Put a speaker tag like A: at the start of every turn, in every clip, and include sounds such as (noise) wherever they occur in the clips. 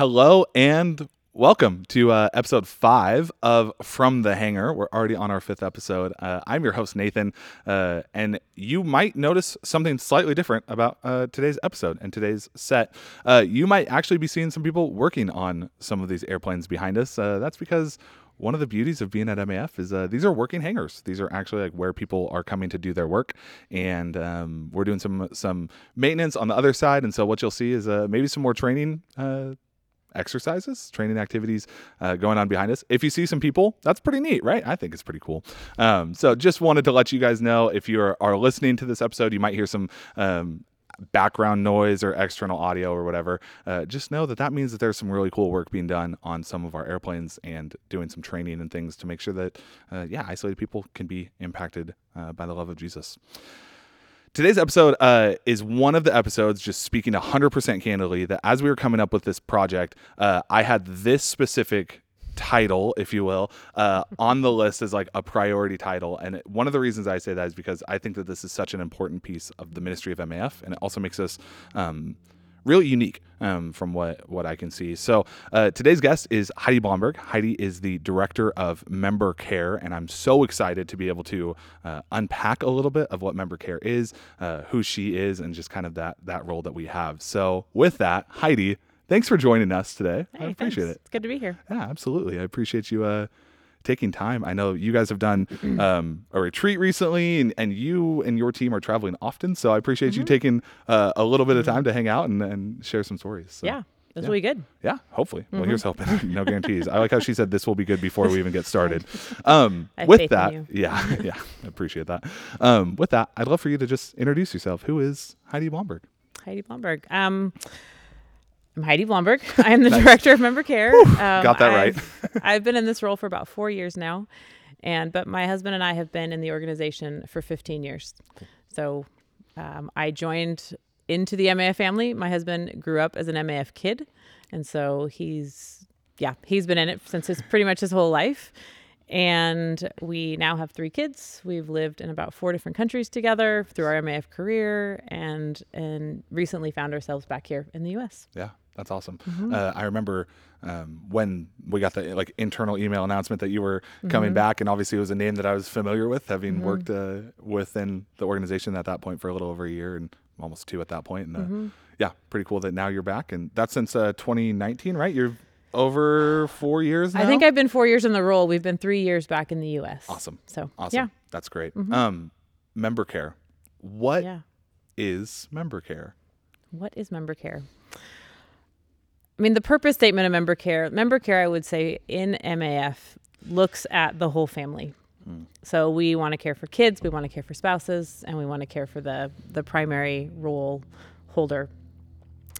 A: Hello and welcome to uh, episode five of From the Hangar. We're already on our fifth episode. Uh, I'm your host, Nathan, uh, and you might notice something slightly different about uh, today's episode and today's set. Uh, you might actually be seeing some people working on some of these airplanes behind us. Uh, that's because one of the beauties of being at MAF is uh, these are working hangars. These are actually like where people are coming to do their work, and um, we're doing some some maintenance on the other side. And so what you'll see is uh, maybe some more training. Uh, exercises, training activities uh, going on behind us. If you see some people, that's pretty neat, right? I think it's pretty cool. Um, so just wanted to let you guys know if you are, are listening to this episode, you might hear some um, background noise or external audio or whatever, uh, just know that that means that there's some really cool work being done on some of our airplanes and doing some training and things to make sure that, uh, yeah, isolated people can be impacted uh, by the love of Jesus. Today's episode uh, is one of the episodes, just speaking 100% candidly, that as we were coming up with this project, uh, I had this specific title, if you will, uh, on the list as like a priority title. And one of the reasons I say that is because I think that this is such an important piece of the ministry of MAF, and it also makes us um, really unique um, from what what I can see. So uh, today's guest is Heidi Blomberg. Heidi is the director of member care, and I'm so excited to be able to uh, unpack a little bit of what member care is, uh, who she is, and just kind of that that role that we have. So with that, Heidi. Thanks for joining us today.
B: Hey,
A: I appreciate
B: thanks.
A: it.
B: It's good to be here.
A: Yeah, absolutely. I appreciate you uh, taking time. I know you guys have done um, a retreat recently, and, and you and your team are traveling often. So I appreciate
B: Mm-hmm.
A: you taking uh, a little bit of time to hang out and, and share some stories. So,
B: yeah, that's
A: yeah.
B: really good.
A: Yeah, hopefully. Well,
B: Mm-hmm.
A: here's hoping. (laughs) no guarantees. I like how she said this will be good before we even get started. (laughs) Um, with that, yeah, (laughs) yeah, I appreciate that. Um, with that, I'd love for you to just introduce yourself. Who is Heidi Blomberg?
B: Heidi Blomberg. Um, I'm Heidi Blomberg. (laughs) I am the director of member care. Um,
A: got that right.
B: I've, I've been in this role for about four years now, and but my husband and I have been in the organization for 15 years. So um, I joined into the MAF family. My husband grew up as an MAF kid, and so he's yeah he's been in it since his pretty much his whole life. And we now have three kids. We've lived in about four different countries together through our MAF career, and and recently found ourselves back here in the U.S.
A: Yeah, that's awesome.
B: Mm-hmm.
A: Uh, I remember um, when we got the like internal email announcement that you were
B: Mm-hmm.
A: coming back, and obviously it was a name that I was familiar with, having worked uh, within the organization at that point for a little over a year and almost two at that point. And uh,
B: Mm-hmm.
A: yeah, pretty cool that now you're back, and that's since uh, 2019, right? You're over four years now.
B: I think I've been four years in the role. We've been three years back in the U.S.
A: awesome,
B: So
A: awesome.
B: yeah,
A: That's great. Um, member care. What is
B: yeah.
A: member care?
B: What is member care? I mean, the purpose statement of member care, member care, I would say in MAF looks at the whole family. Hmm. So we want to care for kids, we want to care for spouses, and we want to care for the the primary role holder.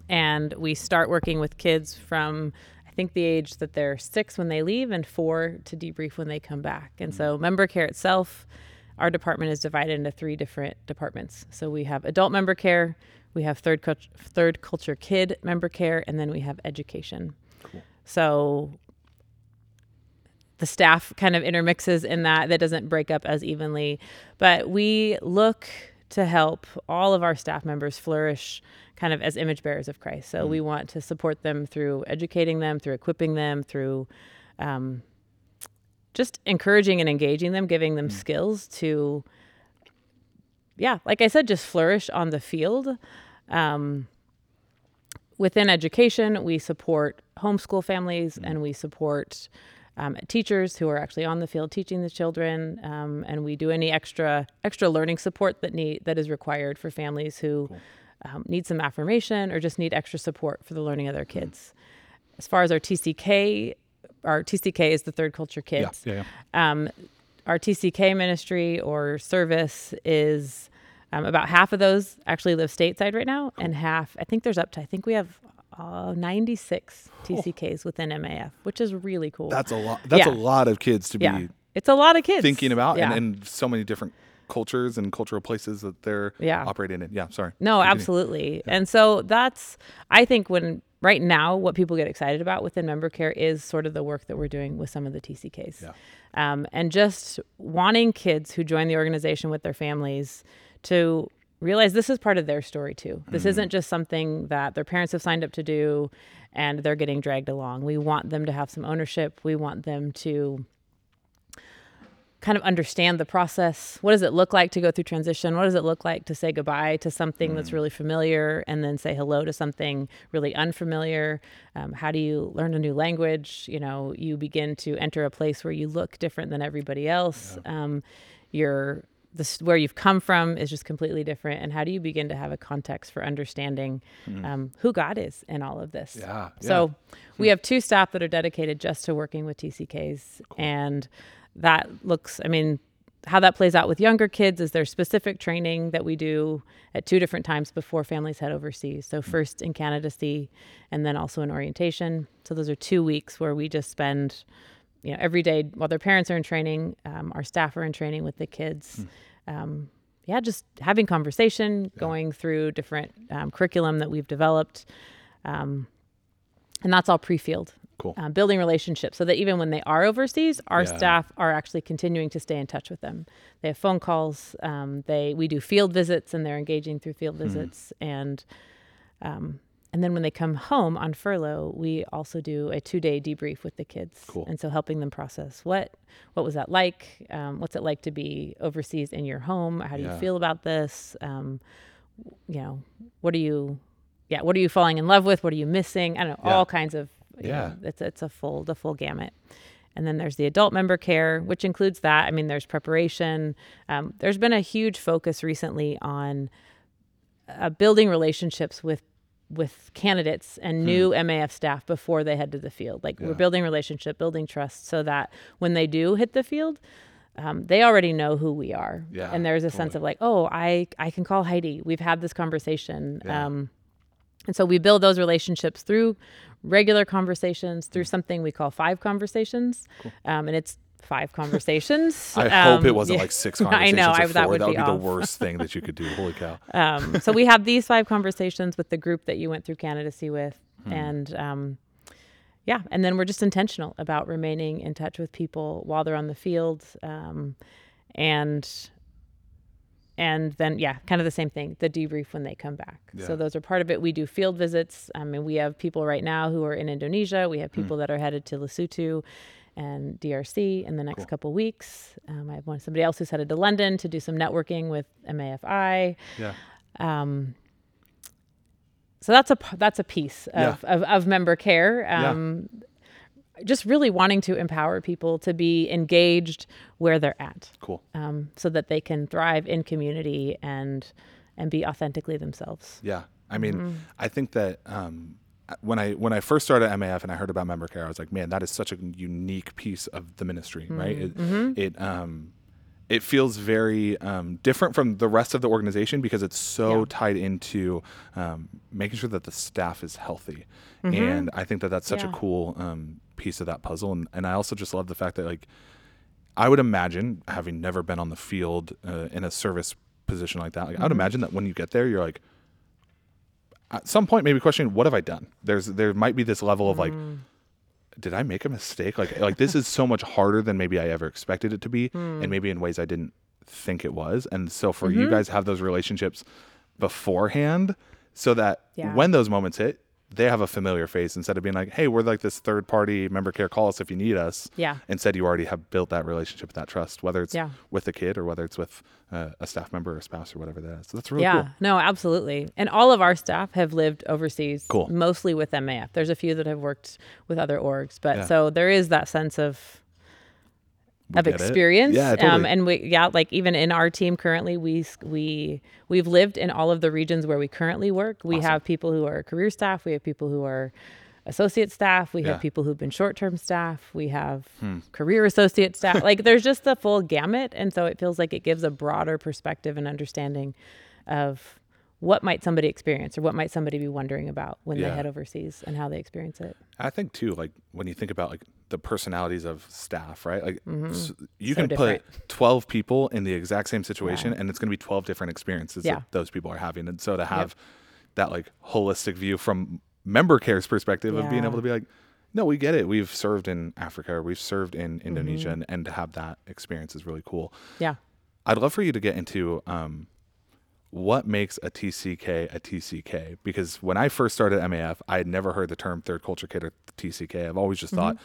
B: And we start working with kids from I think the age that they're six when they leave and four to debrief when they come back. And so hmm. member care itself, our department is divided into three different departments. So we have adult member care, we have third cult- third culture kid member care, and then we have education. So the staff kind of intermixes in that. That doesn't break up as evenly. But we look to help all of our staff members flourish kind of as image bearers of christ. So we want to support them through educating them through equipping them through um, just encouraging and engaging them giving them skills to yeah like i said just flourish on the field. Um, within education, we support homeschool families and we support um, teachers who are actually on the field teaching the children, um, and we do any extra extra learning support that need that is required for families who um, need some affirmation or just need extra support for the learning of their kids. As far as our TCK, our TCK is the third culture kids.
A: Yeah, yeah, yeah.
B: um, our TCK ministry or service is um, about half of those actually live stateside right now, and half, I think there's up to, I think we have uh, 96 TCKs within MAF, which is really cool.
A: That's a lot. That's a lot of kids to
B: yeah,
A: be
B: it's a lot of kids
A: thinking about
B: Yeah.
A: and, and so many different cultures and cultural places that they're
B: Yeah.
A: operating in. Yeah, sorry.
B: No,
A: Continue.
B: absolutely. And so that's, I think, when right now, what people get excited about within member care is sort of the work that we're doing with some of the TCKs.
A: Yeah.
B: Um, and just wanting kids who join the organization with their families to realize this is part of their story too. This isn't just something that their parents have signed up to do and they're getting dragged along. We want them to have some ownership. We want them to kind of understand the process. What does it look like to go through transition? What does it look like to say goodbye to something that's really familiar and then say hello to something really unfamiliar? Um, how do you learn a new language? You know, you begin to enter a place where you look different than everybody else. Um, you're this where you've come from is just completely different. And how do you begin to have a context for understanding um, who god is in all of this?
A: Yeah,
B: so we have two staff that are dedicated just to working with tcks and that looks i mean how that plays out with younger kids is there's specific training that we do at two different times before families head overseas. So first in candidacy and then also in orientation. So those are two weeks where we just spend you know every day while their parents are in training um, our staff are in training with the kids um, yeah just having conversation going through different um, curriculum that we've developed um, and that's all pre-field
A: Cool.
B: uh, building relationships so that even when they are overseas our
A: Yeah.
B: staff are actually continuing to stay in touch with them they have phone calls um, they we do field visits and they're engaging through field
A: Hmm.
B: visits and um, and then when they come home on furlough, we also do a two-day debrief with the kids,
A: Cool.
B: and so helping them process what what was that like? Um, what's it like to be overseas in your home? How do
A: Yeah.
B: you feel about this? Um, you know, what are you? Yeah, what are you falling in love with? What are you missing? I don't know,
A: Yeah.
B: all kinds of.
A: Yeah.
B: know, it's it's a full the full gamut. And then there's the adult member care, which includes that. I mean, there's preparation. Um, there's been a huge focus recently on uh, building relationships with with candidates and new MAF staff before they head to the field. Like
A: Hmm. Yeah.
B: we're building relationship, building trust, so that when they do hit the field, um, they already know who we are.
A: Yeah,
B: and there's a sense of like, oh, I I can call Heidi. We've had this conversation.
A: Yeah.
B: Um, and so we build those relationships through regular conversations, through something we call five conversations, um, and it's five conversations. (laughs)
A: I hope it
B: Um,
A: wasn't
B: yeah.
A: like six (laughs)
B: I
A: conversations.
B: know, I- that would
A: that
B: be
A: would be the worst thing that you could do. (laughs) Holy cow.
B: Um, so we have these five conversations with the group that you went through candidacy with,
A: Hmm.
B: and um, yeah, and then we're just intentional about remaining in touch with people while they're on the field, um, and and then yeah, kind of the same thing, the debrief when they come back.
A: Yeah.
B: So those are part of it. We do field visits. I mean, we have people right now who are in Indonesia. We
A: Hmm.
B: have people that are headed to Lesotho. And DRC in the next
A: Cool.
B: couple weeks. Um, I have one somebody else who's headed to London to do some networking with MAFI.
A: Yeah.
B: Um, so that's a that's a piece of, of, of member care.
A: Yeah.
B: Um, Just really wanting to empower people to be engaged where they're at,
A: Cool.
B: um, so that they can thrive in community and and be authentically themselves.
A: Yeah. I mean,
B: Mm-hmm.
A: I think that um, when I when I first started MAF and I heard about member care, I was like, man, that is such a unique piece of the ministry, right? It
B: Mm-hmm.
A: it um it feels very um, different from the rest of the organization because it's so
B: Yeah.
A: tied into um, making sure that the staff is healthy,
B: Mm-hmm.
A: and I think that that's such a cool um, piece of that puzzle. And, and I also just love the fact that like I would imagine, having never been on the field uh, in a service position like that, like I
B: Mm-hmm.
A: would imagine that when you get there, you're like, at some point, maybe questioning, what have I done? There's there might be this level of like,
B: Mm.
A: did I make a mistake? Like like this is so much harder than maybe I ever expected it to be,
B: Mm.
A: and maybe in ways I didn't think it was. And so for
B: Mm-hmm.
A: you guys have those relationships beforehand, so that
B: Yeah.
A: when those moments hit. They have a familiar face instead of being like, "Hey, we're like this third party member care. Call us if you need us."
B: Yeah.
A: Instead, you already have built that relationship, that trust, whether it's
B: Yeah.
A: with a kid or whether it's with uh, a staff member or a spouse or whatever that is. So that's really
B: yeah,
A: cool.
B: no, absolutely. And all of our staff have lived overseas,
A: Cool.
B: mostly with MAF. There's a few that have worked with other orgs, but
A: Yeah.
B: so there is that sense of of
A: get it.
B: experience.
A: Yeah,
B: Um, and we, yeah, like even in our team currently, we we we've lived in all of the regions where we currently work. We
A: Awesome.
B: have people who are career staff. We have people who are associate staff. We
A: Yeah.
B: have people who've been short term staff. We have
A: Hmm.
B: career associate staff. (laughs) like there's just the full gamut, and so it feels like it gives a broader perspective and understanding of what might somebody experience or what might somebody be wondering about when
A: Yeah.
B: they head overseas and how they experience it.
A: I think too, like when you think about like the personalities of staff, right? Like you
B: Mm-hmm. So
A: can
B: different.
A: put twelve people in the exact same situation, and it's going to be twelve different experiences
B: Yeah.
A: that those people are having. And so to have that like holistic view from member care's perspective of being able to be like, no, we get it. We've served in Africa, we've served in Indonesia,
B: Mm-hmm.
A: and, and to have that experience is really cool.
B: Yeah.
A: I'd love for you to get into um, what makes a TCK a TCK? Because when I first started MAF, I had never heard the term third culture kid or TCK. I've always just thought,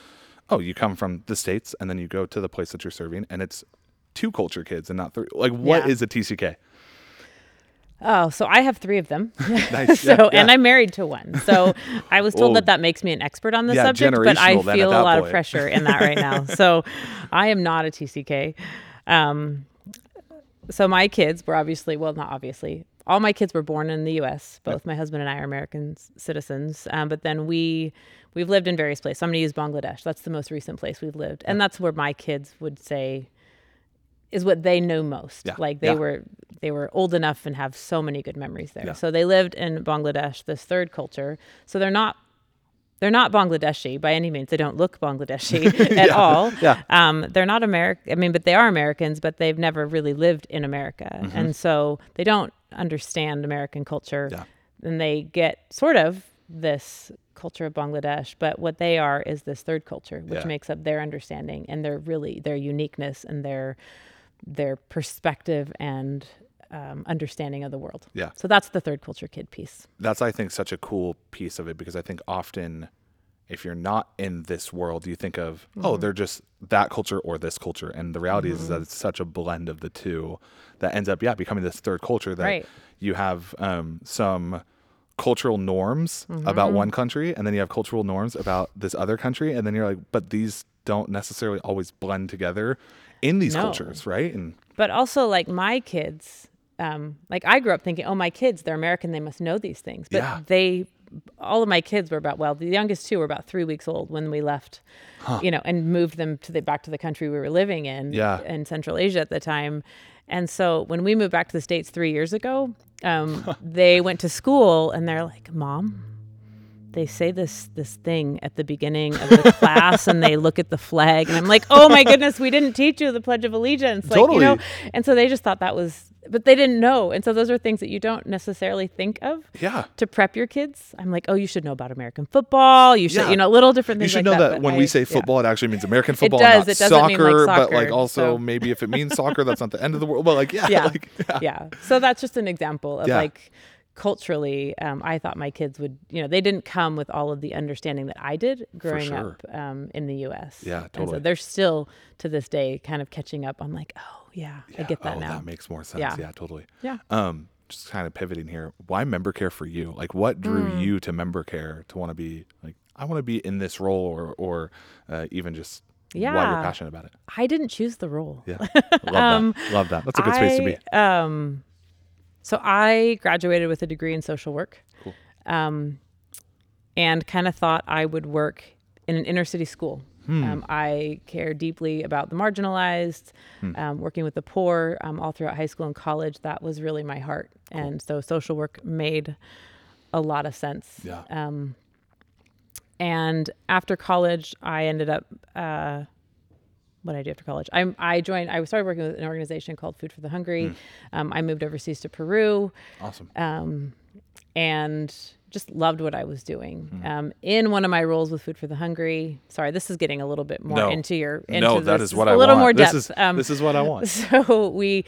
A: oh, you come from the states and then you go to the place that you're serving, and it's two culture kids and not three. Like, what
B: Yeah.
A: is a TCK?
B: Oh, so I have three of them. (laughs)
A: Nice. (laughs)
B: so,
A: Yeah,
B: and. I'm married to one. So I was told
A: Oh.
B: that that makes me an expert on the
A: Yeah,
B: subject, but I
A: generational then at
B: feel a lot
A: point.
B: of pressure in that right now. so (laughs) I am not a TCK. Um, so my kids were obviously, well, not obviously, all my kids were born in the U.S. Both my husband and I are American citizens, um, but then we we've lived in various places. So I'm going to use Bangladesh. That's the most recent place we've lived, and that's where my kids would say is what they know most.
A: Yeah.
B: Like they
A: Yeah.
B: were they were old enough and have so many good memories there.
A: Yeah.
B: So they lived in Bangladesh, this third culture. So they're not they're not Bangladeshi by any means. They don't look Bangladeshi (laughs) at all.
A: Yeah.
B: Um, they're not American. I mean, but they are Americans, but they've never really lived in America,
A: Mm-hmm.
B: and so they don't understand American culture.
A: Yeah.
B: And they get sort of this culture of Bangladesh, but what they are is this third culture, which
A: Yeah.
B: makes up their understanding and their really their uniqueness and their their perspective and um, understanding of the world.
A: Yeah.
B: So that's the third culture kid piece.
A: that's I think such a cool piece of it because I think often if you're not in this world, you think of
B: Mm-hmm.
A: oh they're just that culture or this culture, and the reality is, is that it's such a blend of the two that ends up yeah becoming this third culture that
B: Right.
A: you have um, some cultural norms
B: Mm-hmm.
A: about one country, and then you have cultural norms about this other country, and then you're like, but these don't necessarily always blend together in these
B: No.
A: cultures, right? And
B: But also, like my kids, um, like I grew up thinking, oh, my kids, they're American, they must know these things. But
A: Yeah.
B: they, all of my kids were about, well, the youngest two were about three weeks old when we left, you know, and moved them to the back to the country we were living in,
A: Yeah.
B: in Central Asia at the time. And so when we moved back to the States three years ago, um, (laughs) they went to school and they're like, Mom, they say this this thing at the beginning of the class and they look at the flag and I'm like, "Oh my goodness, we didn't teach you the pledge of allegiance." Like, you know,
A: Totally.
B: and so they just thought that was but they didn't know. And so those are things that you don't necessarily think of
A: yeah,
B: to prep your kids. I'm like, "Oh, you should know about American football. You should,
A: Yeah.
B: you know, little different
A: you should
B: like
A: know that,
B: but
A: when
B: I-
A: we say
B: yeah.
A: football, it actually means American football,
B: does.
A: not
B: It doesn't mean, like,
A: soccer, But like also
B: so-
A: maybe if it means soccer, that's not the end of the world. But like yeah, (laughs)
B: Yeah.
A: like, yeah.
B: yeah. So that's just an example of
A: Yeah.
B: like culturally, um, I thought my kids would, you know, they didn't come with all of the understanding that I did growing
A: sure.
B: up um, in the U.S.
A: Yeah,
B: And
A: totally.
B: so they're still to this day kind of catching up. I'm like, oh yeah, I get that
A: oh,
B: now.
A: That makes more sense. Yeah,
B: Yeah.
A: totally.
B: Yeah.
A: Um, just kind of pivoting here. Why member care for you? Like, what drew
B: Mm.
A: you to member care to want to be like, I want to be in this role, or or uh, even just yeah. why you're passionate about it?
B: I didn't choose the role.
A: Yeah, (laughs) love that. Love that. That's a good space to be.
B: Um, so I graduated with a degree in social work,
A: Cool.
B: um, and kind of thought I would work in an inner city school.
A: Hmm.
B: Um, I care deeply about the marginalized,
A: Hmm.
B: um, working with the poor um, all throughout high school and college. That was really my heart, and so social work made a lot of sense.
A: Yeah.
B: Um, and after college, I ended up. Uh, what I do after college? I I joined. I started working with an organization called Food for the Hungry. Um, I moved overseas to Peru
A: Awesome.
B: um, and just loved what I was doing.
A: Hmm.
B: Um, in one of my roles with Food for the Hungry, sorry, this is getting a little bit more
A: No.
B: into your into
A: no, that
B: this,
A: is what
B: a
A: I
B: little
A: want.
B: more
A: this
B: depth.
A: is
B: um,
A: this is what I want. (laughs)
B: so we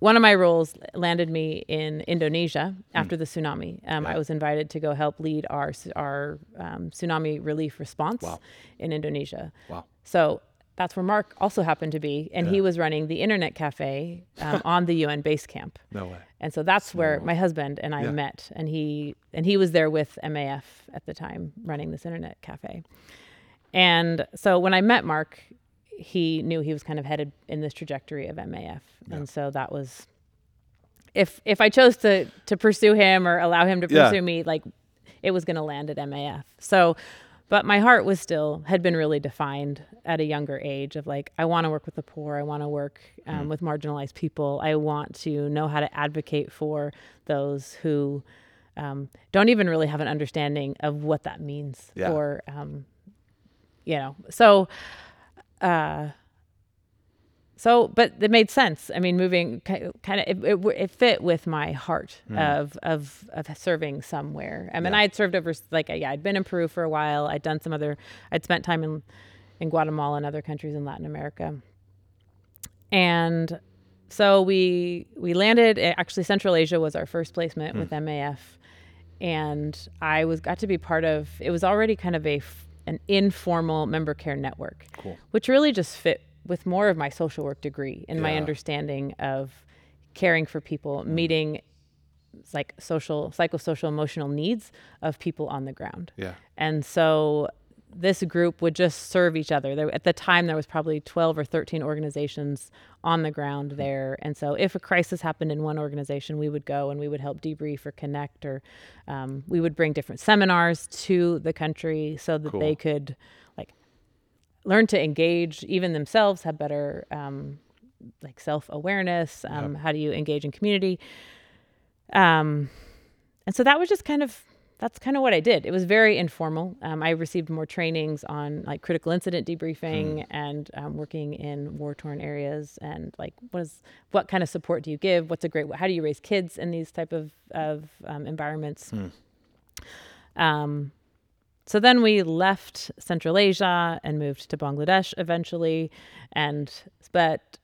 B: one of my roles landed me in Indonesia
A: Hmm.
B: after the tsunami. Um, I was invited to go help lead our our um, tsunami relief response
A: Wow.
B: in Indonesia.
A: Wow.
B: So that's where Mark also happened to be, and he was running the internet cafe um, (laughs) on the UN base camp.
A: No way.
B: And so that's where my husband and I
A: Yeah.
B: met, and he and he was there with MAF at the time, running this internet cafe. And so when I met Mark, he knew he was kind of headed in this trajectory of MAF, and so that was if if I chose to to pursue him or allow him to
A: Yeah.
B: pursue me, like it was going to land at MAF. So, but my heart was still had been really defined at a younger age of like I want to work with the poor, I want to work um,
A: Mm.
B: with marginalized people, I want to know how to advocate for those who um, don't even really have an understanding of what that means
A: Yeah.
B: for um, you know so uh so but it made sense i mean moving kind of it, it, it fit with my heart hmm. of of of serving somewhere i mean.
A: Yeah.
B: i had served over like uh, yeah i'd been in peru for a while i'd done some other i'd spent time in in guatemala and other countries in latin america and so we we landed eh, actually Central Asia was our first placement hmm. with MAF, and I was got to be part of. It was already kind of a an informal member care network,
A: Cool.
B: which really just fit with more of my social work degree and my understanding of caring for people, meeting like social, psychosocial, emotional needs of people on the ground.
A: Yeah.
B: And so this group would just serve each other. There, at the time, there was probably 12 or 13 organizations on the ground there. And so if a crisis happened in one organization, we would go and we would help debrief or connect, or um, we would bring different seminars to the country so that
A: Cool.
B: they could learn to engage even themselves, have better um, like self awareness. Um, How do you engage in community? Um, and so that was just kind of that's kind of what I did. It was very informal. Um, I received more trainings on like critical incident debriefing and um, working in war torn areas and like what is what kind of support do you give? What's a great how do you raise kids in these type of of um, environments? Um, so then we left Central Asia and moved to Bangladesh eventually, and but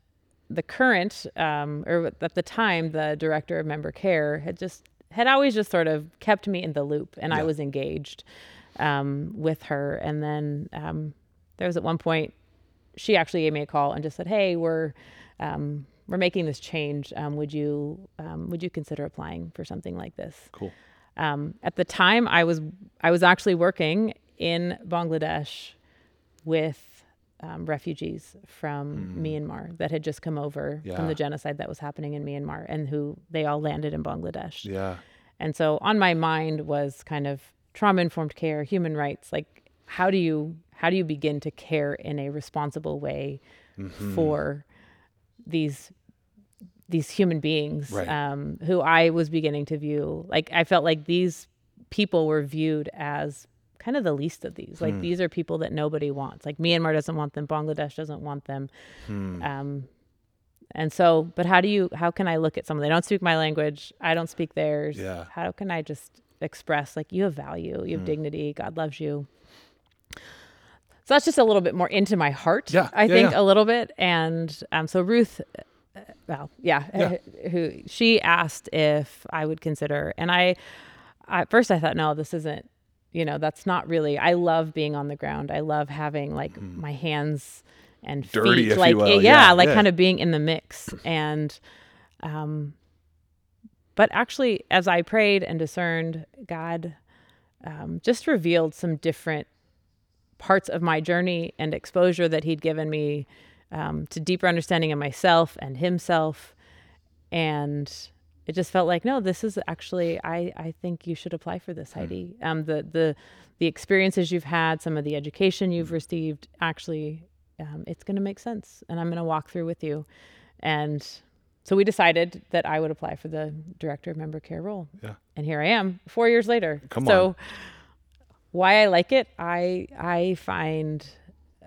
B: the current um, or at the time the director of member care had just had always just sort of kept me in the loop and i was engaged um, with her. And then um, there was at one point she actually gave me a call and just said hey we're um, we're making this change. Um, would you um, would you consider applying for something like this?
A: Cool.
B: Um, at the time i was i was actually working in bangladesh with um, refugees from myanmar that had just come over from the genocide that was happening in myanmar and who they all landed in bangladesh
A: Yeah.
B: and so on my mind was kind of trauma informed care human rights like how do you how do you begin to care in a responsible way
A: Mm-hmm.
B: for these these human beings
A: Right.
B: um, who I was beginning to view like I felt like these people were viewed as kind of the least of these
A: Hmm.
B: like these are people that nobody wants like Myanmar doesn't want them Bangladesh doesn't want them
A: Hmm.
B: um, and so but how do you how can I look at someone they don't speak my language I don't speak theirs
A: Yeah.
B: how can I just express like you have value you have
A: Hmm.
B: dignity God loves you so that's just a little bit more into my heart
A: Yeah,
B: I
A: yeah,
B: think
A: yeah.
B: a little bit and um, so Ruth well yeah,
A: Yeah.
B: who she asked if I would consider and I at first I thought no this isn't you know that's not really I love being on the ground I love having like my hands and
A: Mm-hmm. Dirty,
B: feet
A: if you
B: like
A: will.
B: yeah,
A: Yeah,
B: like
A: yeah.
B: kind of being in the mix and um but actually as I prayed and discerned God um, just revealed some different parts of my journey and exposure that he'd given me um, to deeper understanding of myself and himself. And it just felt like no this is actually i i think you should apply for this heidi. Um the the the experiences you've had some of the education you've received actually um, it's going to make sense and i'm going to walk through with you. And so we decided that i would apply for the director of member care role.
A: Yeah.
B: and here i am four years later.
A: Come
B: so
A: on.
B: why i like it i i find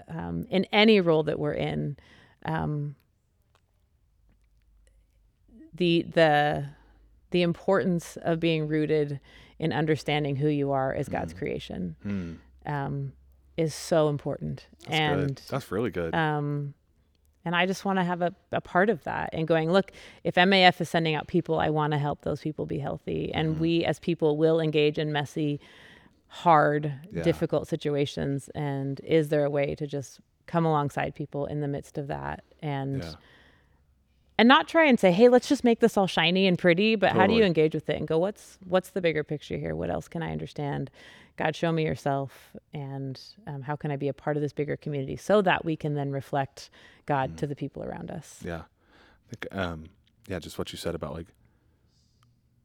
B: um, in any role that we're in um, the the the importance of being rooted in understanding who you are as God's creation
A: Hmm.
B: um, is so important.
A: That's
B: and
A: good. That's really good.
B: um, and I just want to have a, a part of that and going, look, if MAF is sending out people, I want to help those people be healthy. And
A: Mm-hmm.
B: we as people will engage in messy, hard,
A: Yeah.
B: difficult situations. And is there a way to just come alongside people in the midst of that and
A: yeah.
B: and not try and say, hey, let's just make this all shiny and pretty, but how do you engage with it and go, what's what's the bigger picture here? What else can I understand? God, show me yourself, and um, how can I be a part of this bigger community so that we can then reflect God to the people around us?
A: Yeah. I think, um, yeah, just what you said about like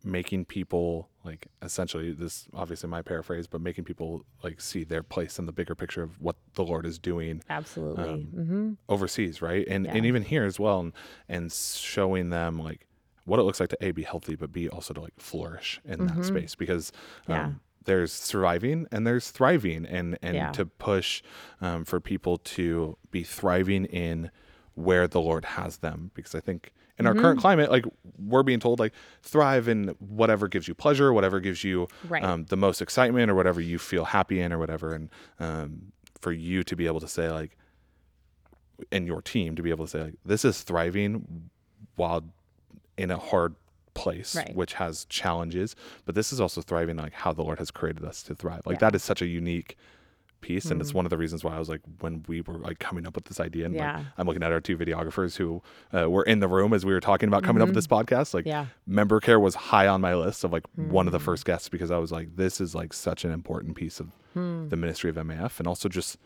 A: making people like essentially this obviously my paraphrase, but making people like see their place in the bigger picture of what the Lord is doing
B: Absolutely.
A: Um,
B: hmm
A: overseas, right? And and even here as well, and, and showing them like what it looks like to a be healthy, but b also to like flourish in that space because um,
B: Mm-hmm. Yeah.
A: there's surviving and there's thriving, and and
B: Yeah.
A: to push um, for people to be thriving in where the Lord has them, because I think in our
B: Mm-hmm.
A: current climate, like we're being told like thrive in whatever gives you pleasure, whatever gives you
B: Right.
A: um, the most excitement, or whatever you feel happy in, or whatever, and um, for you to be able to say like and your team to be able to say like this is thriving while in a hard place,
B: Right.
A: which has challenges. But this is also thriving like how the Lord has created us to thrive. Like
B: Yeah.
A: that is such a unique piece, and it's one of the reasons why I was like, when we were like coming up with this idea, and
B: Yeah.
A: like, I'm looking at our two videographers who uh, were in the room as we were talking about coming up with this podcast. Like,
B: Mm-hmm. Yeah.
A: member care was high on my list of like one of
B: Mm.
A: the first guests because I was like, this is like such an important piece of
B: Hmm.
A: the ministry of MAF, and also just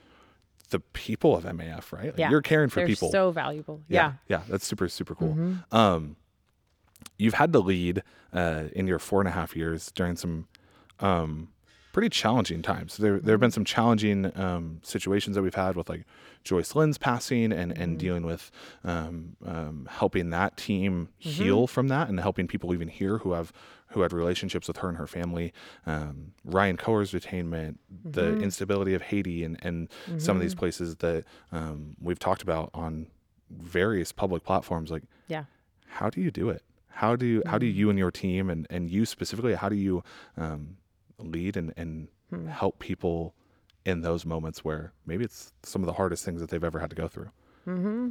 A: the people of MAF, right? Like,
B: Yeah.
A: You're caring for
B: They're
A: people.
B: so valuable. Yeah.
A: Yeah, that's super super cool.
B: Mm-hmm.
A: Um, you've had to lead uh, in your four and a half years during some um, pretty challenging times. There there
B: Mm-hmm.
A: have been some challenging um, situations that we've had with like Joyce Lin's passing and
B: Mm-hmm.
A: and dealing with um, um, helping that team
B: Mm-hmm.
A: heal from that and helping people even here who have who had relationships with her and her family. Um, Ryan Koher's detainment, the
B: Mm-hmm.
A: instability of Haiti, and and some of these places that um, we've talked about on various public platforms. Like,
B: Yeah.
A: how do you do it? How do you, how do you and your team and, and you specifically, how do you um, lead and, and help people in those moments where maybe it's some of the hardest things that they've ever had to go through? Mm-hmm.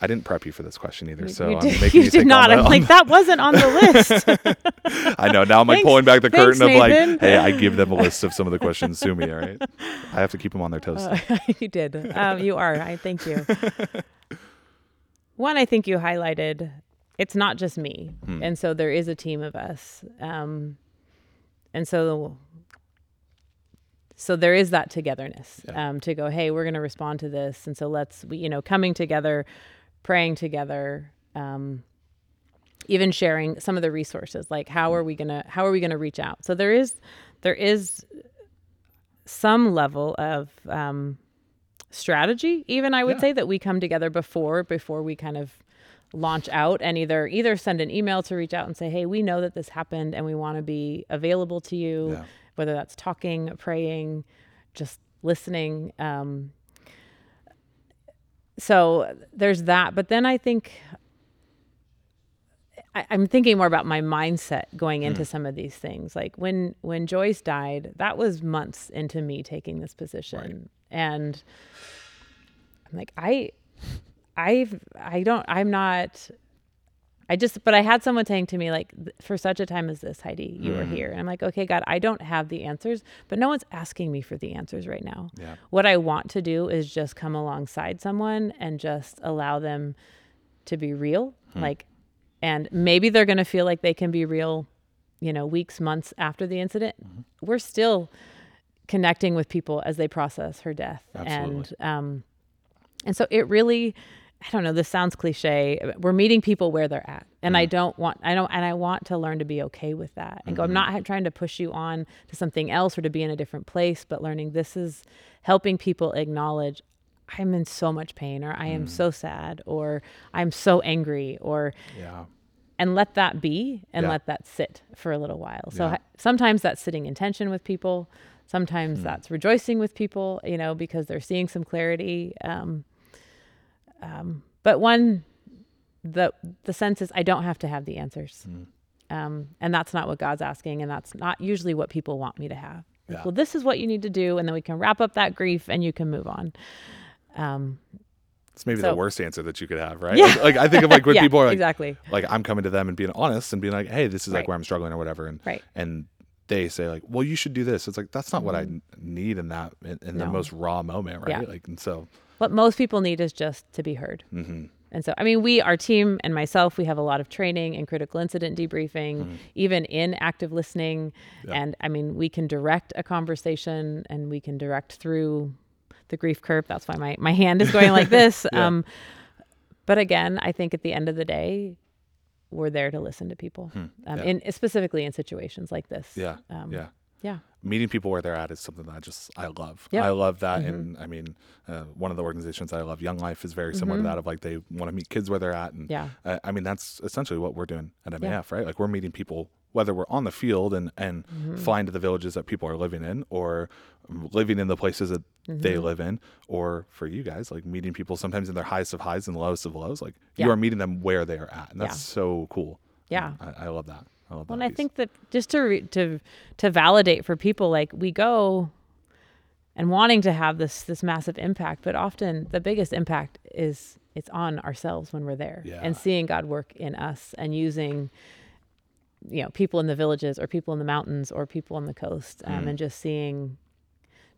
A: I didn't prep you for this question either, so
B: you
A: I'm
B: did,
A: making
B: you
A: you,
B: did not.
A: The,
B: I'm like, that wasn't on the list. (laughs)
A: I know now I'm like
B: Thanks-
A: pulling back the
B: thanks,
A: curtain of like,
B: Nathan.
A: hey, I give them a list of some of the questions to me. All right, I have to keep them on their (laughs) toes.
B: Uh, (laughs) you did. Um, you are. I thank you. One, I think you highlighted it's not just me.
A: Hmm.
B: And so there is a team of us. Um, and so so there is that togetherness
A: Yeah.
B: um, to go, hey, we're going to respond to this. And so let's, we, you know, coming together, praying together, um, even sharing some of the resources, like how are we going to, how are we going to reach out? So there is, there is some level of um, strategy, even I would
A: Yeah.
B: say that we come together before, before we kind of launch out and either either send an email to reach out and say hey we know that this happened and we want to be available to you
A: Yeah.
B: whether that's talking praying just listening um, so there's that. But then i think I, i'm thinking more about my mindset going into some of these things. Like when when joyce died that was months into me taking this position. And i'm like i I've I don't I'm not I just but I had someone saying to me like for such a time as this Heidi you are mm. here and I'm like okay God I don't have the answers but no one's asking me for the answers right now.
A: Yeah.
B: What I want to do is just come alongside someone and just allow them to be real hmm. like and maybe they're going to feel like they can be real you know weeks months after the incident. Mm-hmm. We're still connecting with people as they process her death
A: Absolutely.
B: and um and so it really i don't know this sounds cliche we're meeting people where they're at and i don't want i don't and i want to learn to be okay with that and go i'm not trying to push you on to something else or to be in a different place but learning this is helping people acknowledge i'm in so much pain or i am so sad or i'm so angry or
A: Yeah.
B: and let that be and
A: Yeah.
B: let that sit for a little while. So
A: Yeah.
B: sometimes that's sitting in tension with people. Sometimes
A: Hmm.
B: that's rejoicing with people, you know, because they're seeing some clarity. Um, um, but one, the the sense is I don't have to have the answers,
A: Hmm.
B: um, and that's not what God's asking, and that's not usually what people want me to have. Like, Well, this is what you need to do, and then we can wrap up that grief, and you can move on. Um,
A: It's maybe
B: So-
A: the worst answer that you could have, right?
B: Yeah.
A: Like, like, I think of like (laughs) when
B: yeah,
A: people are like,
B: exactly
A: like I'm coming to them and being honest and being like, hey, this is like where I'm struggling or whatever, and
B: right.
A: and they say like, well, you should do this. It's like that's not what I need in that in, in the most raw moment, right?
B: Yeah.
A: Like, and so,
B: What most people need is just to be heard.
A: hmm
B: And so, I mean, we, our team and myself, we have a lot of training in critical incident debriefing, even in active listening.
A: Yeah.
B: And I mean, we can direct a conversation and we can direct through the grief curve. That's why my, my hand is going like (laughs) this.
A: Yeah.
B: Um, but again, I think at the end of the day, we're there to listen to people, um,
A: Yeah.
B: in specifically in situations like this.
A: yeah,
B: Um,
A: yeah.
B: Yeah.
A: Meeting people where they're at is something that I just I love.
B: Yeah.
A: I love that,
B: Mm-hmm.
A: and I mean, uh, one of the organizations I love, Young Life, is very similar to that. Of like they want to meet kids where they're at, and
B: Mm-hmm. Yeah.
A: uh, I mean that's essentially what we're doing at MAF,
B: Yeah.
A: right? Like we're meeting people whether we're on the field and and
B: Mm-hmm.
A: flying to the villages that people are living in, or living in the places that they
B: Mm-hmm.
A: live in, or for you guys, like meeting people sometimes in their highest of highs and lowest of lows. Like
B: Yeah.
A: you are meeting them where they are at, and that's
B: Yeah.
A: so cool.
B: Yeah.
A: I, I love that. I love
B: Well,
A: that.
B: and I think that just to re- to to validate for people, like we go and wanting to have this this massive impact, but often the biggest impact is it's on ourselves when we're there
A: Yeah.
B: and seeing God work in us and using you know people in the villages or people in the mountains or people on the coast um,
A: Mm.
B: and just seeing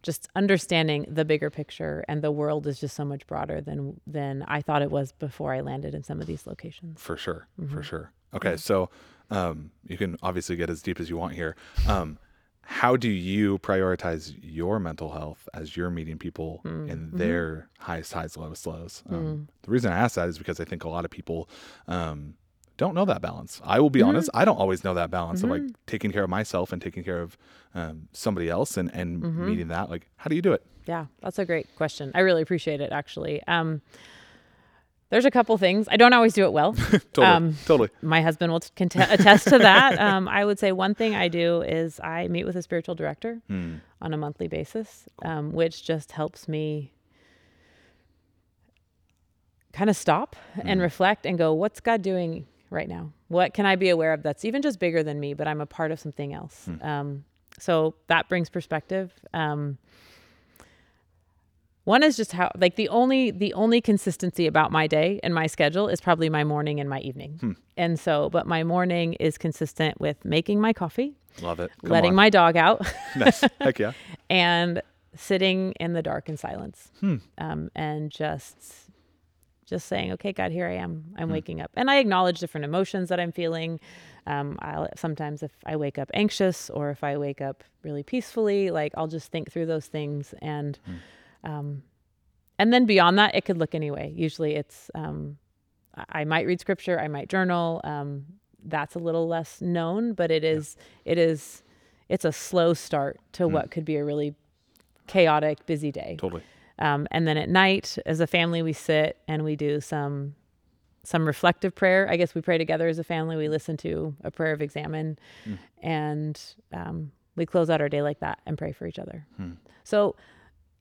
B: just understanding the bigger picture and the world is just so much broader than than I thought it was before I landed in some of these locations.
A: For sure.
B: Mm-hmm.
A: For sure. Okay. So um, you can obviously get as deep as you want here. Um, how do you prioritize your mental health as you're meeting people
B: Mm,
A: in
B: mm-hmm.
A: their highest highs, lowest lows? Um,
B: Mm.
A: The reason I ask that is because I think a lot of people um, don't know that balance. I will be
B: Mm-hmm.
A: honest, I don't always know that balance of like taking care of myself and taking care of um, somebody else and, and
B: Mm-hmm.
A: meeting that. Like, how do you do it?
B: Yeah, that's a great question. I really appreciate it actually. Um, there's a couple things. I don't always do it well. (laughs)
A: Totally.
B: Um,
A: totally.
B: my husband will t- attest to that. (laughs) Um, I would say one thing I do is I meet with a spiritual director (laughs)
A: Hmm.
B: on a monthly basis, um, which just helps me kind of stop and reflect and go, what's God doing right now? What can I be aware of that's even just bigger than me, but I'm a part of something else? Um, so that brings perspective. One is just how like the only the only consistency about my day and my schedule is probably my morning and my evening. And so, but my morning is consistent with making my coffee,
A: Love it. Come
B: letting
A: on.
B: my dog out, (laughs)
A: nice. Heck yeah. (laughs)
B: and sitting in the dark in silence
A: Hmm.
B: um, and just just saying okay god here i am
A: Hmm.
B: i'm waking up and i acknowledge different emotions that i'm feeling um, I'll, sometimes if i wake up anxious or if i wake up really peacefully like i'll just think through those things and
A: Hmm.
B: Um, and then beyond that it could look anyway usually it's um, I- might read scripture i might journal. Um, that's a little less known but it is it is it's a slow start to what could be a really chaotic busy day.
A: Totally.
B: um, and then at night as a family we sit and we do some some reflective prayer. I guess we pray together as a family. We listen to a prayer of Examen and um, we close out our day like that and pray for each other. So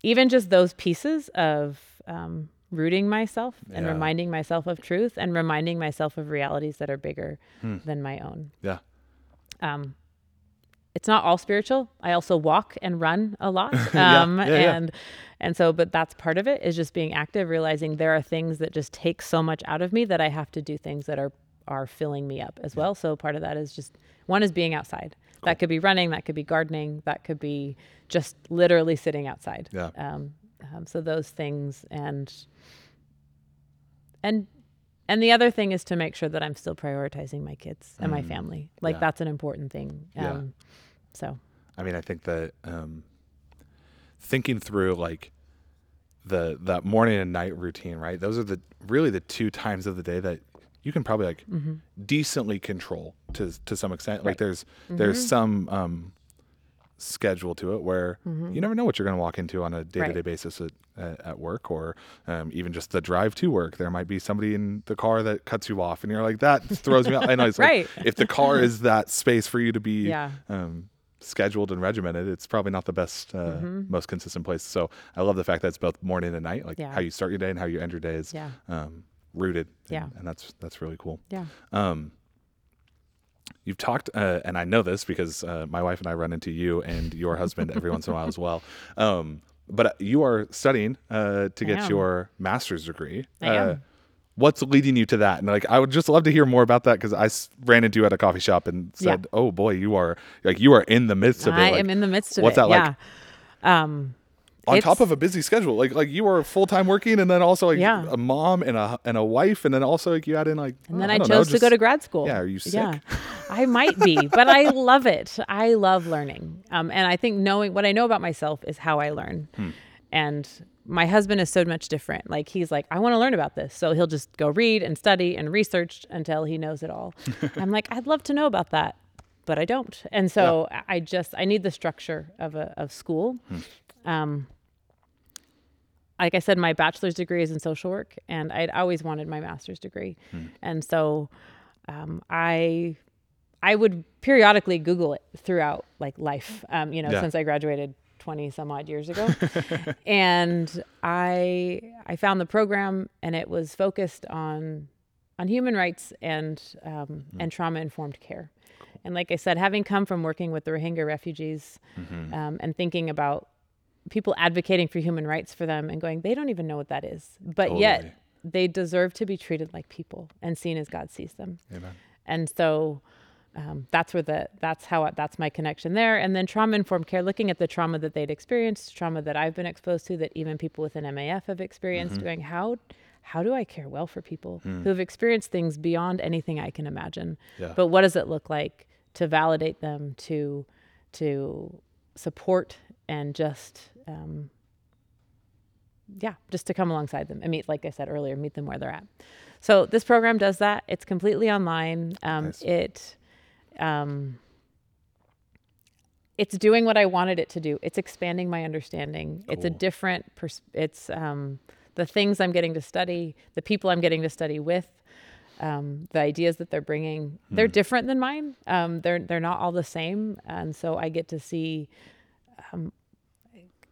B: even just those pieces of um, rooting myself and
A: Yeah.
B: reminding myself of truth and reminding myself of realities that are bigger than my own
A: Yeah.
B: um, it's not all spiritual. I also walk and run a lot. (laughs) Um,
A: yeah, yeah.
B: and and so but that's part of it is just being active, realizing there are things that just take so much out of me that I have to do things that are are filling me up as well. So part of that is just one is being outside. That could be running, that could be gardening, that could be just literally sitting outside.
A: Yeah.
B: Um, um, so those things and and and the other thing is to make sure that I'm still prioritizing my kids and my family. Like
A: Mm. Yeah.
B: that's an important thing.
A: Yeah.
B: Um, so
A: I mean, I think that um, thinking through like the that morning and night routine, right? Those are the really the two times of the day that you can probably like decently control to to some extent. Like
B: Mm-hmm.
A: There's there's some um, schedule to it where you never know what you're going to walk into on a day to day
B: Mm-hmm.
A: Basis at, at, work or um, even just the drive to work. There might be somebody in the car that cuts you off, and you're like, that throws me off. I know it's (laughs) like, if the car is that space for you to be
B: Yeah.
A: um, scheduled and regimented, it's probably not the best, uh, most consistent place. So I love the fact that it's both morning and night, like
B: Mm-hmm. Yeah.
A: how you start your day and how you end your day is
B: Yeah.
A: um, rooted. and-
B: Yeah.
A: and that's that's really cool.
B: yeah.
A: Um, you've talked, uh, and I know this because uh, my wife and I run into you and your husband every once in a while as well. Um, but uh, you are studying uh, to get
B: am.
A: your master's degree.
B: I
A: uh,
B: am.
A: What's leading you to that? And like, I would just love to hear more about that because I ran into you at a coffee shop and
B: Yeah.
A: said, "Oh boy, you are like you are in the midst of it."
B: I
A: Like,
B: am in the midst of
A: what's
B: it.
A: What's that like?
B: Um,
A: on top of a busy schedule. Like like you are full time working, and then also like
B: Yeah.
A: a mom and a and a wife, and then also like you add in like.
B: and then I,
A: don't
B: chose
A: know,
B: to go to grad school.
A: Yeah, are you sick?
B: Yeah, I might be, but I (laughs) love it. I love learning. Um, and I think knowing what I know about myself is how I learn.
A: Hmm.
B: And my husband is so much different. Like he's like, I want to learn about this. So he'll just go read and study and research until he knows it all. (laughs) I'm like, I'd love to know about that, but I don't. And so I- I just I need the structure of a of school.
A: Hmm.
B: Um, like I said, my bachelor's degree is in social work, and I'd always wanted my master's degree,
A: Hmm.
B: and so um, I I would periodically Google it throughout like life, um, you know,
A: Yeah.
B: since I graduated twenty some odd years ago, (laughs) and I I found the program, and it was focused on on human rights and um, and trauma informed care. And like I said, having come from working with the Rohingya refugees um, and thinking about people advocating for human rights for them and going, they don't even know what that is. But yet, they deserve to be treated like people and seen as God sees them.
A: Amen.
B: And so um, that's where the that's how that's my connection there. And then trauma informed care, looking at the trauma that they'd experienced, trauma that I've been exposed to, that even people within MAF have experienced. Going how how do I care well for people who have experienced things beyond anything I can imagine?
A: Yeah.
B: But what does it look like to validate them, to to support, and just um, yeah, just to come alongside them and meet, like I said earlier, meet them where they're at. So this program does that. It's completely online. Um,
A: Nice.
B: It um, it's doing what I wanted it to do. It's expanding my understanding. It's a different. Pers- it's um, the things I'm getting to study, the people I'm getting to study with, um, the ideas that they're bringing. They're different than mine. Um, they're they're not all the same, and so I get to see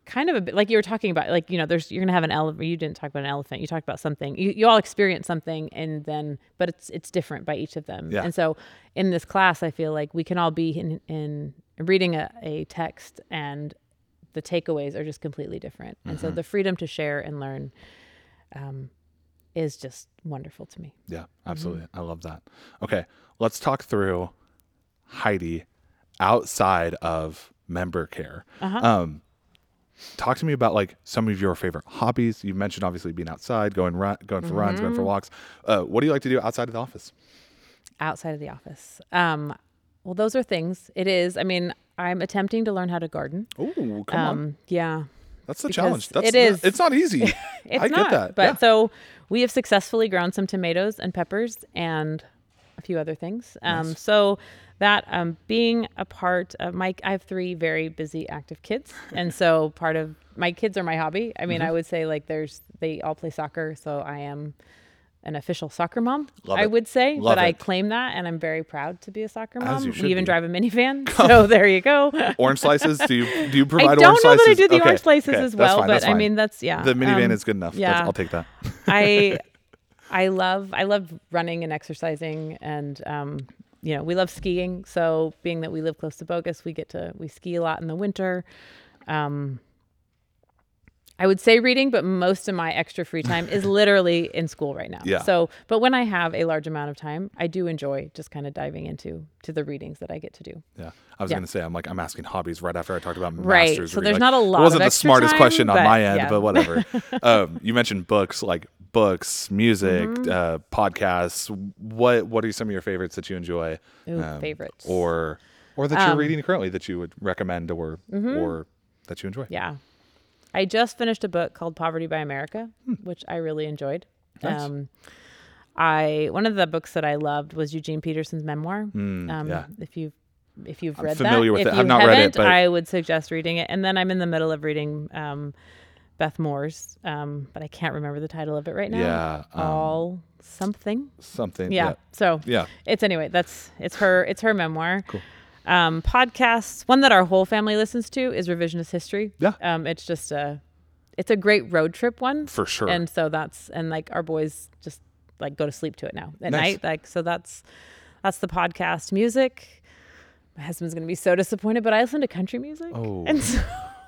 B: kind of a bit like you were talking about like you know there's you're gonna have an elephant you didn't talk about an elephant you talked about something you, you all experience something and then but it's it's different by each of them
A: Yeah.
B: and so in this class i feel like we can all be in in reading a, a text and the takeaways are just completely different and so the freedom to share and learn um, is just wonderful to me
A: Yeah,
B: Mm-hmm.
A: absolutely. I love that. Okay, let's talk through Heidi outside of member care.
B: Uh-huh.
A: Um, talk to me about like some of your favorite hobbies. You mentioned obviously being outside, going run, going for runs,
B: Mm-hmm.
A: going for walks. Uh, what do you like to do outside of the office?
B: outside of the office um, well those are things it is i mean i'm attempting to learn how to garden
A: Oh, come on,
B: um, yeah
A: that's the challenge. That's
B: it is.
A: It's not easy. (laughs)
B: It's
A: I
B: not,
A: get that.
B: But
A: yeah.
B: so we have successfully grown some tomatoes and peppers and a few other things. Um,
A: Nice.
B: So that um, being a part of my, I have three very busy, active kids, (laughs) and so part of my kids are my hobby. I mean,
A: Mm-hmm.
B: I would say like there's they all play soccer, so I am an official soccer mom.
A: Love
B: I
A: it.
B: would say,
A: Love
B: but I claim that, and I'm very proud to be a soccer mom. We even
A: be.
B: drive a minivan, (laughs) so there you go.
A: orange slices? Do you do you (laughs) provide?
B: I don't
A: orange
B: know
A: slices?
B: that I do the
A: Okay,
B: orange slices
A: okay,
B: as well, but I mean that's yeah.
A: the minivan
B: um,
A: is good enough.
B: yeah.
A: That's, I'll take that.
B: I I love I love running and exercising and um you know we love skiing so being that we live close to Bogus we get to we ski a lot in the winter um I would say reading but most of my extra free time is (laughs) literally in school right now
A: Yeah.
B: so but when I have a large amount of time I do enjoy just kind of diving into to the readings that I get to do
A: Yeah, I was
B: Yeah.
A: gonna say I'm like I'm asking hobbies right after I talked about
B: Right,
A: masters.
B: so
A: reading.
B: there's
A: Like,
B: not a lot
A: It wasn't the smartest
B: time,
A: question on my end,
B: yeah.
A: but whatever. (laughs) um, you mentioned books, like books, music,
B: Mm-hmm.
A: uh, podcasts. What What are some of your favorites that you enjoy?
B: Ooh,
A: um,
B: favorites
A: or or that you're
B: Um,
A: reading currently that you would recommend or or that you enjoy?
B: Yeah. I just finished a book called Poverty by America, which I really enjoyed.
A: Hmm. Nice.
B: Um, I one of the books that I loved was Eugene Peterson's memoir.
A: Mm,
B: um,
A: yeah.
B: If you if you've
A: I'm
B: read
A: familiar
B: that,
A: with
B: if
A: it.
B: you
A: I've not read it, but-
B: I would suggest reading it. And then I'm in the middle of reading um, Beth Moore's, um, but I can't remember the title of it right now.
A: Yeah, um,
B: all something.
A: Something.
B: Yeah. So
A: Yeah.
B: it's anyway. That's it's her. It's her memoir.
A: Cool.
B: Um, podcasts. One that our whole family listens to is Revisionist History.
A: Yeah.
B: Um, it's just a, it's a great road trip one.
A: For sure.
B: And so that's and like our boys just like go to sleep to it now at
A: Nice.
B: night. Like so that's that's the podcast music. My husband's gonna be so disappointed, but I listen to country music.
A: Oh.
B: And so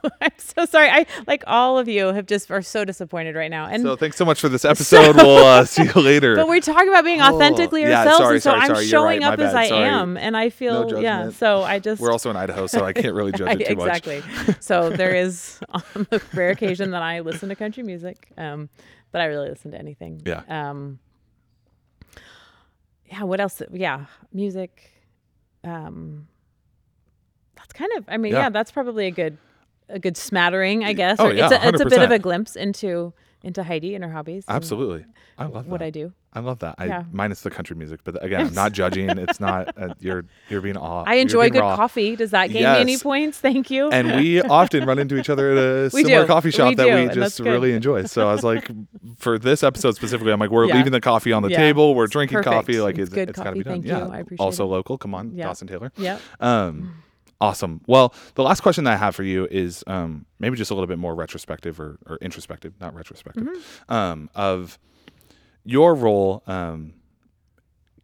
B: (laughs) I'm so sorry. I like all of you have just are so disappointed right now. And
A: so thanks so much for this (laughs) episode. we'll uh, (laughs) see you later.
B: but we're talking about being
A: Oh,
B: authentically
A: yeah,
B: ourselves,
A: sorry,
B: and so
A: sorry,
B: I'm
A: sorry, you're right,
B: showing up as I am, and I feel
A: No
B: yeah. So I just
A: We're also in Idaho, so I can't really judge
B: I-
A: it too much.
B: exactly. so there is on the rare occasion that I listen to country music, um, but I really listen to anything.
A: Yeah.
B: Um, yeah. What else? Yeah, music. Um, that's kind of. I mean,
A: Yeah.
B: yeah, that's probably a good, a good smattering, I guess.
A: Oh, yeah,
B: it's a, it's a bit of a glimpse into into Heidi and her hobbies. and
A: Absolutely. I love
B: What
A: that.
B: I do.
A: I love that. I
B: Yeah.
A: minus the country music, but again, I'm not (laughs) judging. It's not uh, you're you're being aw.
B: I enjoy good
A: raw.
B: coffee. Does that gain me any points? Thank you.
A: And we (laughs) often run into each other at a similar
B: do.
A: coffee shop
B: We
A: that
B: do,
A: we just really enjoy. So I was like, (laughs) for this episode specifically, I'm like, we're
B: Yeah.
A: leaving the coffee on the
B: Yeah.
A: table. We're drinking
B: perfect.
A: coffee. Like
B: It's
A: it's, it's got to be done. Yeah.
B: you. I appreciate
A: also
B: it.
A: local. Come on,
B: Yeah.
A: Dawson Taylor.
B: Yeah.
A: Um, awesome. Well, the last question that I have for you is um, maybe just a little bit more retrospective or, or introspective, not retrospective,
B: Mm-hmm.
A: um, of your role um,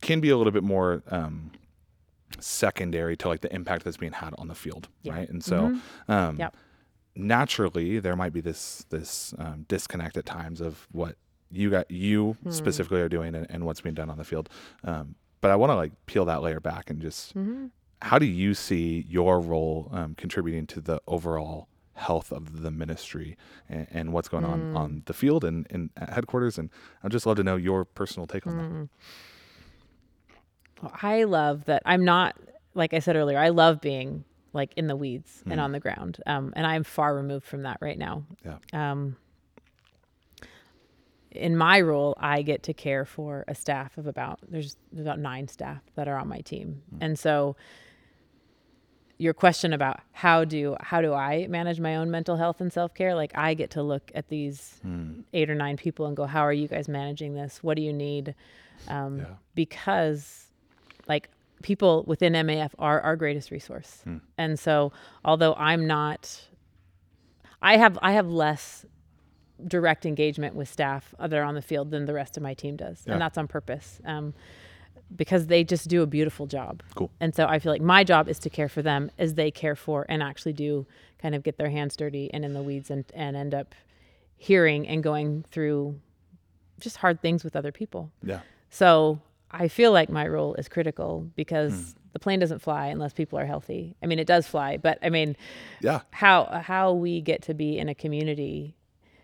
A: can be a little bit more um, secondary to like the impact that's being had on the field,
B: Yeah.
A: right? And so, um,
B: Yep.
A: naturally, there might be this this um, disconnect at times of what you got you
B: Hmm.
A: specifically are doing and, and what's being done on the field. Um, but I want to like peel that layer back and just
B: Mm-hmm.
A: How do you see your role um, contributing to the overall health of the ministry and, and what's going
B: Hmm.
A: on on the field and, and at headquarters? And I'd just love to know your personal take on
B: Hmm.
A: that.
B: I love that I'm not like I said earlier. I love being like in the weeds and on the ground, um, and I'm far removed from that right now.
A: Yeah.
B: Um, in my role, I get to care for a staff of about there's about nine staff that are on my team, and so your question about how do how do I manage my own mental health and self care? Like I get to look at these eight or nine people and go, how are you guys managing this? What do you need? Um,
A: Yeah.
B: Because like people within MAF are our greatest resource, and so although I'm not, I have I have less direct engagement with staff that are on the field than the rest of my team does,
A: Yeah.
B: and that's on purpose. Um, because they just do a beautiful job.
A: Cool.
B: And so I feel like my job is to care for them as they care for and actually do kind of get their hands dirty and in the weeds and, and end up hearing and going through just hard things with other people.
A: Yeah.
B: So I feel like my role is critical because hmm. the plane doesn't fly unless people are healthy. I mean, it does fly, but I mean,
A: Yeah.
B: how how we get to be in a community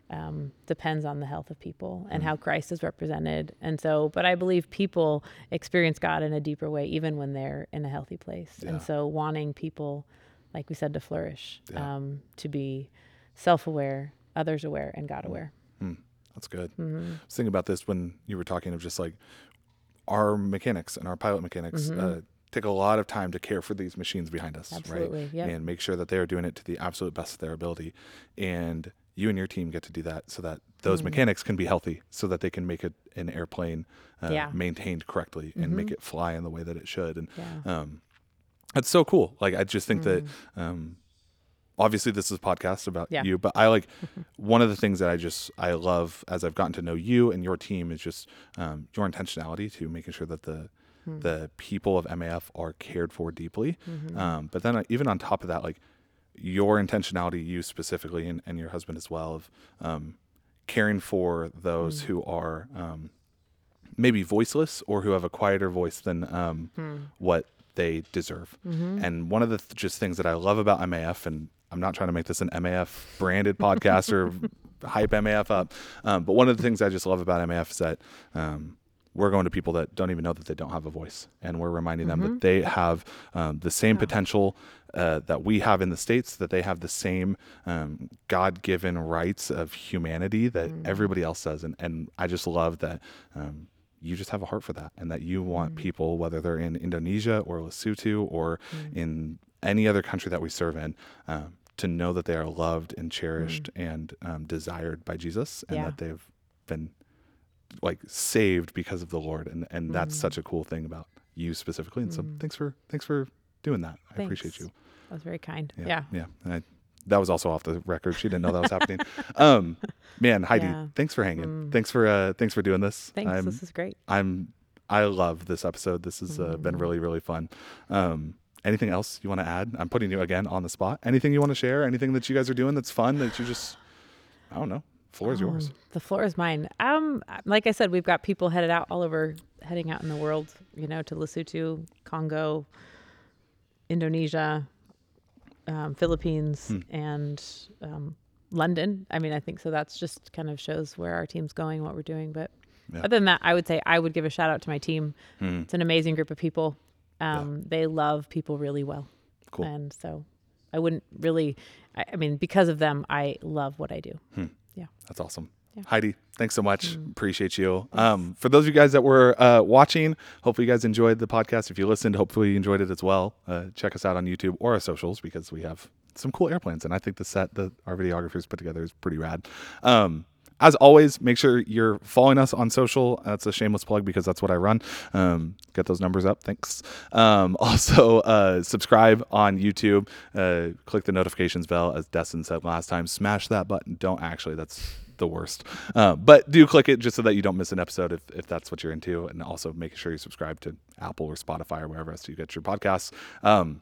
B: um, depends on the health of people and how Christ is represented. And so, but I believe people experience God in a deeper way, even when they're in a healthy place.
A: Yeah.
B: And so, wanting people, like we said, to flourish,
A: Yeah.
B: um, to be self-aware, others aware, and God aware.
A: That's good.
B: Mm-hmm.
A: I was thinking about this when you were talking of just like our mechanics and our pilot mechanics uh, take a lot of time to care for these machines behind us,
B: Mm-hmm. Absolutely,
A: right?
B: yep.
A: And make sure that they are doing it to the absolute best of their ability. And you and your team get to do that so that those
B: Mm-hmm.
A: mechanics can be healthy, so that they can make it an airplane uh,
B: Yeah. Mm-hmm.
A: maintained correctly and make it fly in the way that it should. And
B: Yeah.
A: um, that's so cool. Like I just think that
B: Mm.
A: um, obviously this is a podcast about
B: Yeah.
A: you, but I like (laughs) one of the things that I just I love as I've gotten to know you and your team is just um, your intentionality to making sure that the
B: Hmm.
A: the people of MAF are cared for deeply.
B: Mm-hmm.
A: Um, but then uh, even on top of that, like your intentionality, you specifically, and, and your husband as well, of um, caring for those
B: Hmm.
A: who are um, maybe voiceless or who have a quieter voice than um,
B: Hmm.
A: what they deserve.
B: Mm-hmm.
A: And one of the th- just things that I love about MAF, and I'm not trying to make this an MAF branded podcast or (laughs) hype MAF up, um, but one of the things I just love about MAF is that um, we're going to people that don't even know that they don't have a voice, and we're reminding them that they have um, the same potential uh, that we have in the states, that they have the same um, God-given rights of humanity that everybody else does, and and I just love that. Um, you just have a heart for that and that you want people whether they're in indonesia or lesotho or in any other country that we serve in um, to know that they are loved and cherished and um, desired by jesus and
B: Yeah.
A: that they've been like saved because of the lord. And and that's such a cool thing about you specifically. And so thanks for thanks for doing that. I appreciate you
B: That was very kind.
A: yeah
B: Yeah.
A: yeah I, that was also off the record she didn't know that was happening (laughs) um man heidi
B: Yeah.
A: thanks for hanging thanks for uh thanks for doing this
B: Thanks.
A: I'm-
B: this is great.
A: I'm I love this episode. This has uh, been really really fun. Um, anything else you want to add? I'm putting you again on the spot. Anything you want to share? Anything that you guys are doing that's fun that you just I don't know. Floor is yours.
B: Um, the floor is mine. Um, like I said, we've got people headed out all over, heading out in the world. You know, to Lesotho, Congo, Indonesia, um, Philippines,
A: Hmm.
B: and um, London. I mean, I think so. That's just kind of shows where our team's going, what we're doing. But
A: Yeah.
B: other than that, I would say I would give a shout out to my team.
A: Hmm.
B: It's an amazing group of people. Um, They love people really well,
A: Cool.
B: and so I wouldn't really. I, I mean, because of them, I love what I do. Yeah.
A: That's awesome.
B: Yeah.
A: Heidi, thanks so much. Appreciate you. Um, for those of you guys that were uh, watching, hopefully you guys enjoyed the podcast. If you listened, hopefully you enjoyed it as well. Uh, check us out on YouTube or our socials because we have some cool airplanes, and I think the set that our videographers put together is pretty rad. Um, as always, make sure you're following us on social. That's a shameless plug because that's what I run. Um, get those numbers up. Thanks. Um, (laughs) also, uh, subscribe on YouTube. Uh, click the notifications bell, as Destin said last time. Smash that button. Don't actually. That's the worst. Uh, but do click it just so that you don't miss an episode if, if that's what you're into. And also make sure you subscribe to Apple or Spotify or wherever else you get your podcasts. Um,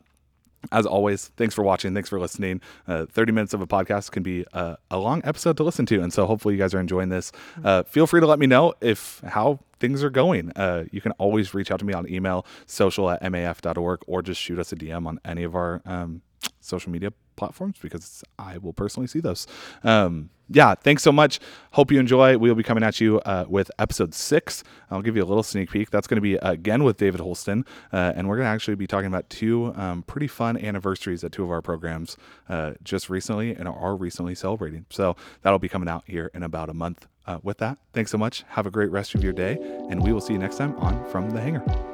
A: as always, thanks for watching. Thanks for listening. Uh, 30 minutes of a podcast can be a long episode to listen to. And so hopefully you guys are enjoying this. Uh, feel free to let me know if how things are going. Uh, you can always reach out to me on email, social at maf.org, or just shoot us a DM on any of our um, social media platforms because I will personally see those. Um, yeah, thanks so much. Hope you enjoy. We will be coming at you uh, with episode six. I'll give you a little sneak peek. That's going to be again with David Holston, uh, and we're going to actually be talking about two um, pretty fun anniversaries at two of our programs uh, just recently and are recently celebrating. So that'll be coming out here in about a month. Uh, with that, thanks so much. Have a great rest of your day, and we will see you next time on From the Hangar.